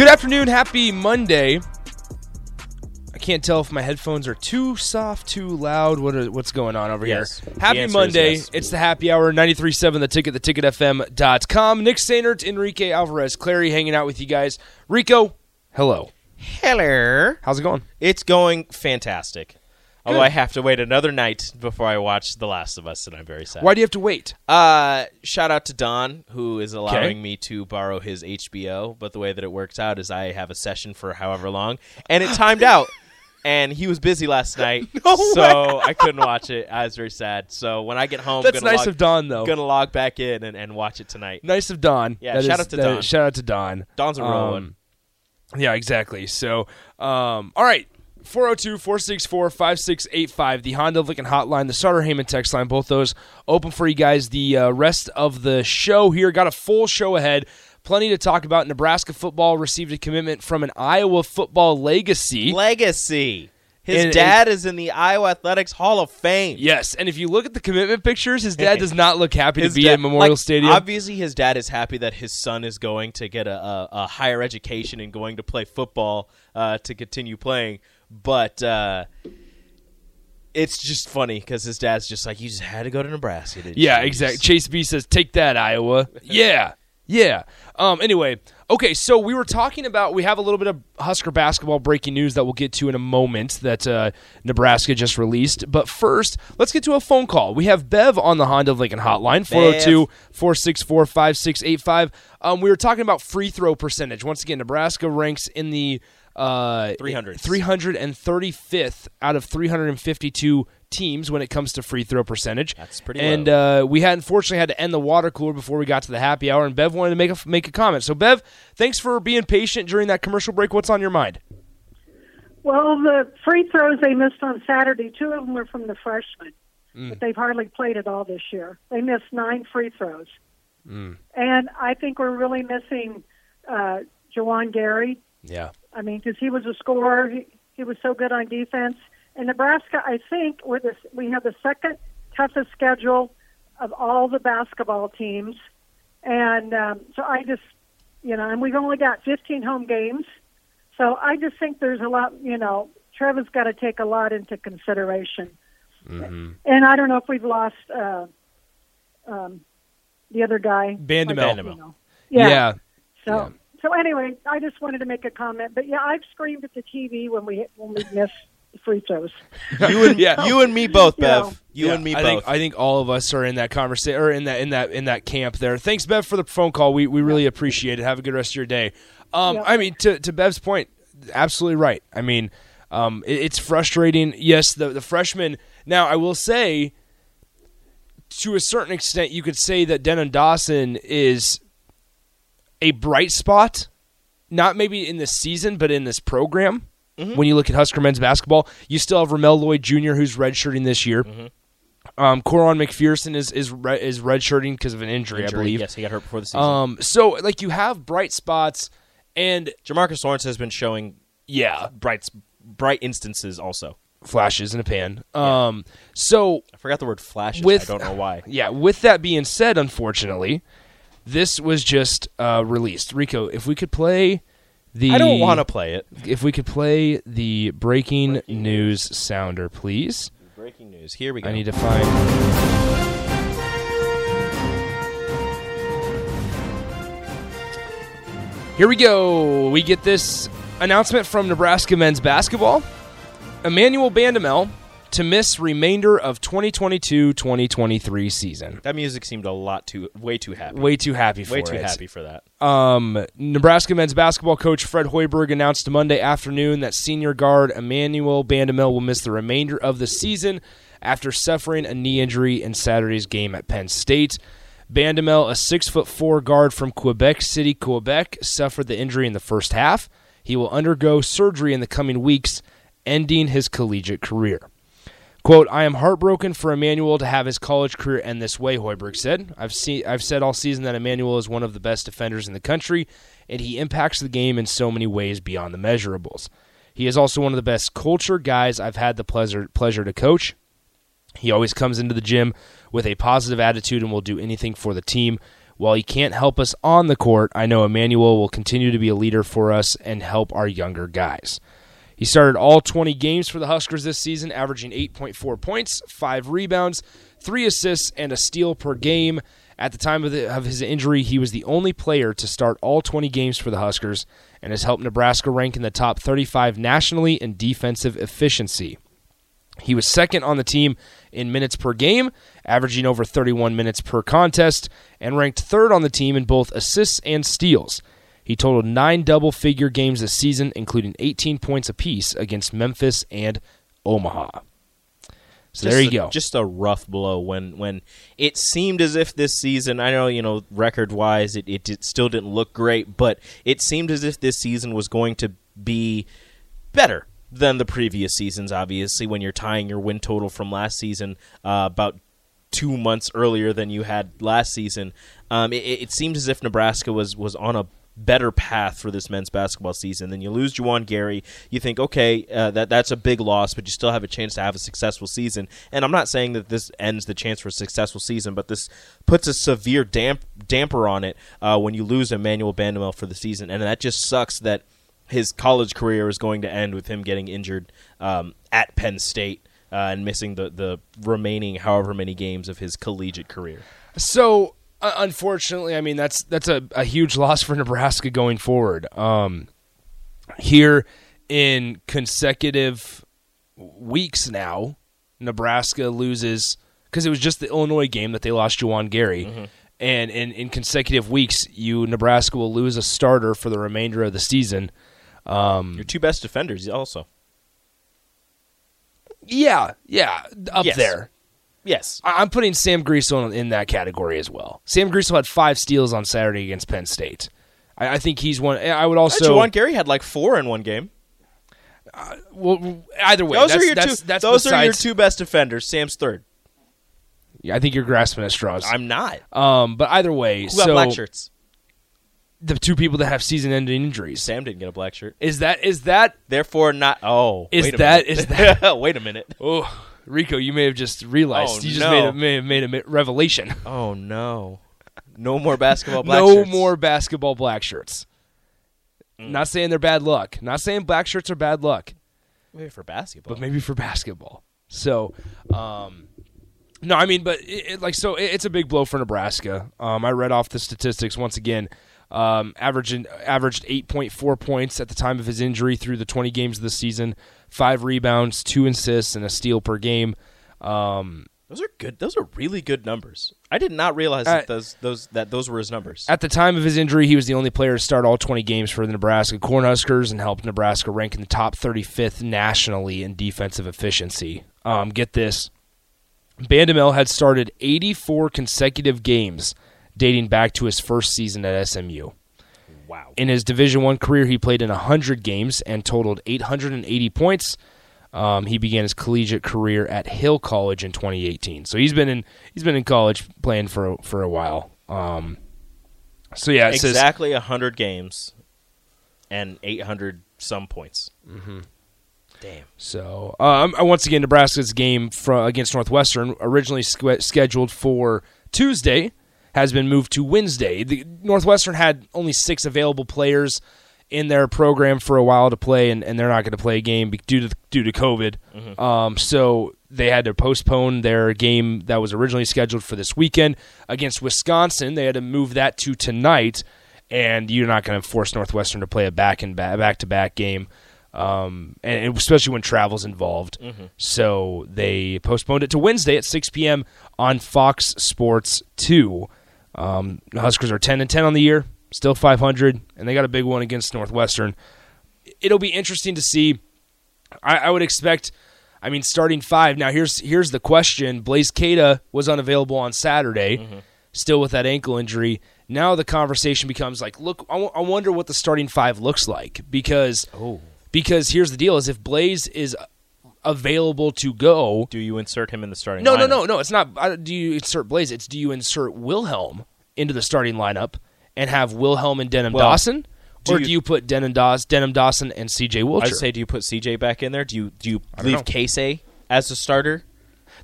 Good afternoon, happy Monday. I can't tell if my headphones are too soft, too loud. What are, what's going on over Yes. here? Happy Monday. yes. It's the happy hour, 93.7 The Ticket, the theticketfm.com. Nick Sainert, Enrique Alvarez, Clary hanging out with you guys. Rico, hello. Hello. How's it going? It's going fantastic. Although Good. I have to wait another night before I watch The Last of Us, and I'm very sad. Why do you have to wait? Uh, shout out to Don, who is allowing Okay. me to borrow his HBO. But the way that it works out is I have a session for however long, and it timed out. And he was busy last night, so I couldn't watch it. I was very sad. So when I get home, That's nice log, of Don, though. Gonna log back in and, and watch it tonight. Nice of Don. Yeah, That shout is- out to Don. Shout out to Don. Don's a real Um, one. Yeah, exactly. So, um, all right. 402 464 5685, the Honda Lincoln hotline, the Starter Heyman text line, both those open for you guys. The uh, rest of the show here got a full show ahead. Plenty to talk about. Nebraska football received a commitment from an Iowa football legacy. Legacy. His And- dad is in the Iowa Athletics Hall of Fame. Yes, and if you look at the commitment pictures, his dad does not look happy to be dad- at Memorial like, Stadium. Obviously, his dad is happy that his son is going to get a, a, a higher education and going to play football uh, to continue playing. But uh, it's just funny because his dad's just like, "You just had to go to Nebraska." Didn't Yeah, you?" exactly. Chase B says, "Take that, Iowa." yeah, yeah. Um. Anyway, okay. So we were talking about we have a little bit of Husker basketball breaking news that we'll get to in a moment that uh, Nebraska just released. But first, let's get to a phone call. We have Bev on the Honda Lincoln hotline 402-464-5685. Um. We were talking about free throw percentage. Once again, Nebraska ranks in the uh 300s. 335th out of 352 teams when it comes to free throw percentage. That's pretty And low. uh, we had unfortunately had to end the water cooler before we got to the happy hour. And Bev wanted to make a make a comment. So Bev, thanks for being patient during that commercial break. What's on your mind? Well, the free throws they missed on Saturday, two of them were from the freshmen. But they've hardly played at all this year. They missed nine free throws. And I think we're really missing uh, Juwan Gary. Yeah. I mean, because he was a scorer. He, he was so good on defense. And Nebraska, I think, we're the, we have the second toughest schedule of all the basketball teams. And um, so I just, you know, and we've only got 15 home games. So I just think there's a lot, you know, Trevor's got to take a lot into consideration. And I don't know if we've lost uh, um, the other guy. Bandoumel. You know. Yeah. Yeah. So Yeah. So anyway, I just wanted to make a comment. But yeah, I've screamed at the TV when we when we miss free throws. you and Yeah. you and me both, You Bev. know. You Yeah, and me I both. think I think all of us are in that conversation or in that in that in that camp there. Thanks, Bev, for the phone call. We we really appreciate it. Have a good rest of your day. Um, Yeah. I mean, to to Bev's point, absolutely right. I mean, um, it- it's frustrating. Yes, the the freshmen. Now, I will say, to a certain extent, you could say that Denim Dawson is a bright spot, not maybe in this season, but in this program. When you look at Husker men's basketball, you still have Ramel Lloyd Jr., who's redshirting this year. Um, Quaran McPherson is is re- is redshirting because of an injury, I believe. Yes, he got hurt before the season. Um, so like you have bright spots, and Jamarcus Lawrence has been showing yeah, bright bright instances also. flashes in a pan. Um, so I forgot the word flashes. With- I don't know why. yeah. With that being said, unfortunately, this was just uh, released. Rico, if we could play the I don't want to play it. If we could play the breaking, news sounder, please. Breaking news. Here we go. I need to find. Here we go. We get this announcement from Nebraska men's basketball. Emmanuel Bandoumel to miss remainder of 2022-2023 season. that music seemed a lot too, way too happy. Way too happy for way it. too happy for that. Um, Nebraska men's basketball coach Fred Hoiberg announced Monday afternoon that senior guard Emmanuel Bandoumel will miss the remainder of the season after suffering a knee injury in Saturday's game at Penn State. Bandoumel, a six foot four guard from Quebec City, Quebec, suffered the injury in the first half. He will undergo surgery in the coming weeks, ending his collegiate career. Quote, I am heartbroken for Emmanuel to have his college career end this way, Hoiberg said. I've seen I've said all season that Emmanuel is one of the best defenders in the country, and he impacts the game in so many ways beyond the measurables. He is also one of the best culture guys I've had the pleasure pleasure to coach. He always comes into the gym with a positive attitude and will do anything for the team. While he can't help us on the court, I know Emmanuel will continue to be a leader for us and help our younger guys. He started all 20 games for the Huskers this season, averaging 8.4 points, 5 rebounds, 3 assists, and a steal per game. At the time of, the, of, his injury, he was the only player to start all 20 games for the Huskers and has helped Nebraska rank in the top 35 nationally in defensive efficiency. He was second on the team in minutes per game, averaging over 31 minutes per contest, and ranked third on the team in both assists and steals. He totaled nine double figure games this season, including 18 points apiece against Memphis and Omaha. So just there you a, go. Just a rough blow when when it seemed as if this season, I know, you know, record wise, it, it, it still didn't look great, but it seemed as if this season was going to be better than the previous seasons, obviously, when you're tying your win total from last season uh, about two months earlier than you had last season. Um, it, it seems as if Nebraska was, was on a better path for this men's basketball season. Then you lose Juwan Gary. You think, okay, uh, that that's a big loss, but you still have a chance to have a successful season. And I'm not saying that this ends the chance for a successful season, but this puts a severe damp damper on it uh, when you lose Emmanuel Bandoumel for the season, and that just sucks that his college career is going to end with him getting injured um, at Penn State. Uh, and missing the, the remaining however many games of his collegiate career. So uh, unfortunately, I mean that's that's a, a huge loss for Nebraska going forward. Um, here in consecutive weeks now, Nebraska loses because it was just the Illinois game that they lost Juwan Gary. Mm-hmm. And in, in consecutive weeks, you Nebraska will lose a starter for the remainder of the season. Um, Your two best defenders, also. Yeah, yeah, up yes. there. Yes. I'm putting Sam Griesel in that category as well. Sam Griesel had five steals on Saturday against Penn State. I, I think he's one. I would also. Juwan Gary had like four in one game. Uh, well, either way, those that's, are your that's, two. That's those besides, are your two best defenders. Sam's third. Yeah, I think you're grasping at straws. I'm not. Um, but either way, Who so black shirts? The two people that have season-ending injuries. Sam didn't get a black shirt. Is that is that therefore not? Oh, is wait a that minute. is that? wait a minute. Oh, Rico, you may have just realized. Oh, you just no. made a, may have made a revelation. Oh no, no more basketball black no shirts. more basketball black shirts. Mm. Not saying they're bad luck. Not saying black shirts are bad luck. Maybe for basketball, but maybe for basketball. So, um, no, I mean, but it, it, like, so it, it's a big blow for Nebraska. Um, I read off the statistics once again. Um, averaging averaged 8.4 points at the time of his injury through the 20 games of the season, five rebounds, two assists, and a steal per game. Um, those are good. Those are really good numbers. I did not realize that those those that those were his numbers. At the time of his injury, he was the only player to start all 20 games for the Nebraska Cornhuskers and helped Nebraska rank in the top 35th nationally in defensive efficiency. Um, get this. Bandoumel had started 84 consecutive games dating back to his first season at SMU. Wow. In his Division One career, he played in 100 games and totaled 880 points. Um, he began his collegiate career at Hill College in 2018. So he's been in he's been in college playing for for a while. Um, so yeah, it says exactly hundred games and eight hundred some points. Mm-hmm. Damn. So um, once again, Nebraska's game for, against Northwestern, originally sque- scheduled for Tuesday, has been moved to Wednesday. The Northwestern had only six available players in their program for a while to play, and, and they're not going to play a game due to due to COVID. Um, so they had to postpone their game that was originally scheduled for this weekend against Wisconsin. They had to move that to tonight, and you're not going to force Northwestern to play a back and back to back game. Um, and especially when travel's involved. So they postponed it to Wednesday at 6 p.m. on Fox Sports 2. Um, the Huskers are 10 and 10 on the year, still 500, and they got a big one against Northwestern. It'll be interesting to see. I, I would expect. I mean, starting five. Now here's here's the question: Blaise Keita was unavailable on Saturday, Mm-hmm. still with that ankle injury. Now the conversation becomes like, look, I, w- I wonder what the starting five looks like because Oh. because here's the deal: is if Blaise is available to go, Do you insert him in the starting? no, no, lineup? no, no. It's not. I- Do you insert Blaise? It's do you insert Wilhelm into the starting lineup and have Wilhelm and Denim Well, Dawson, do or you- do you put Denim, Daws, Denim Dawson and C.J. Wilcher? I'd say, do you put CJ back in there? Do you do you leave know. Casey as a starter?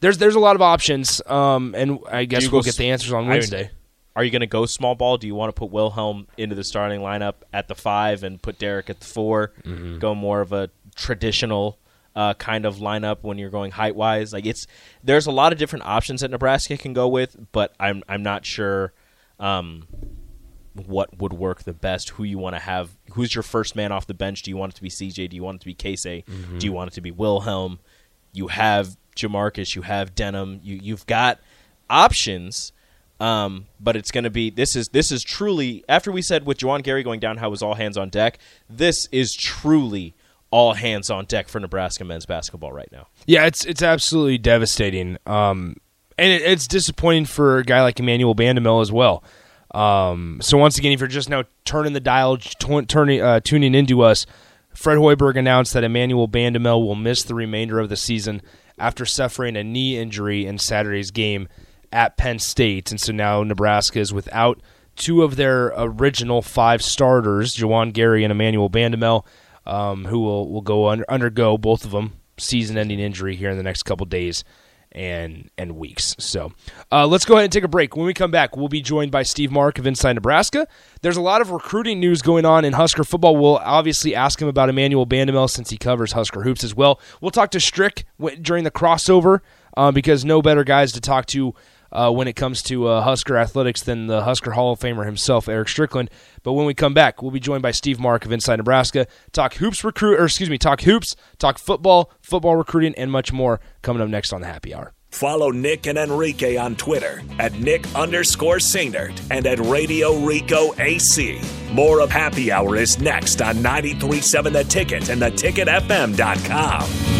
there's there's a lot of options, um, and I guess we'll go get the answers on I mean, Wednesday. Are you going to go small ball? Do you want to put Wilhelm into the starting lineup at the five and put Derek at the 4 Mm-hmm. Go more of a traditional uh, kind of lineup when you're going height wise. Like it's there's a lot of different options that Nebraska can go with, but I'm I'm not sure um, what would work the best. Who you want to have? Who's your first man off the bench? Do you want it to be CJ? Do you want it to be Casey? Mm-hmm. Do you want it to be Wilhelm? You have Jamarcus. You have Denim. You you've got options. Um, but it's going to be this is this is truly after we said with Juwan Gary going down how it was all hands on deck. This is truly all hands on deck for Nebraska men's basketball right now. Yeah, it's it's absolutely devastating, um, and it, it's disappointing for a guy like Emmanuel Bandoumel as well. Um, so once again, if you're just now turning the dial, tw- turning uh, tuning into us, Fred Hoiberg announced that Emmanuel Bandoumel will miss the remainder of the season after suffering a knee injury in Saturday's game at Penn State, and so now Nebraska is without two of their original five starters, Juwan Gary and Emmanuel Bandamel, um, who will will go under, undergo both of them season-ending injury here in the next couple days and and weeks. So uh, let's go ahead and take a break. When we come back, we'll be joined by Steve Marik of Inside Nebraska. There's a lot of recruiting news going on in Husker football. We'll obviously ask him about Emmanuel Bandoumel since he covers Husker hoops as well. We'll talk to Strick during the crossover uh, because no better guys to talk to. Uh, when it comes to uh, Husker athletics, than the Husker Hall of Famer himself, Eric Strickland. But when we come back, we'll be joined by Steve Marik of Inside Nebraska. Talk hoops recruit, or excuse me, talk hoops, talk football, football recruiting, and much more coming up next on the Happy Hour. Follow Nick and Enrique on Twitter at Nick underscore Sainert and at Radio Rico AC. More of Happy Hour is next on 937 The Ticket and theticketfm.com.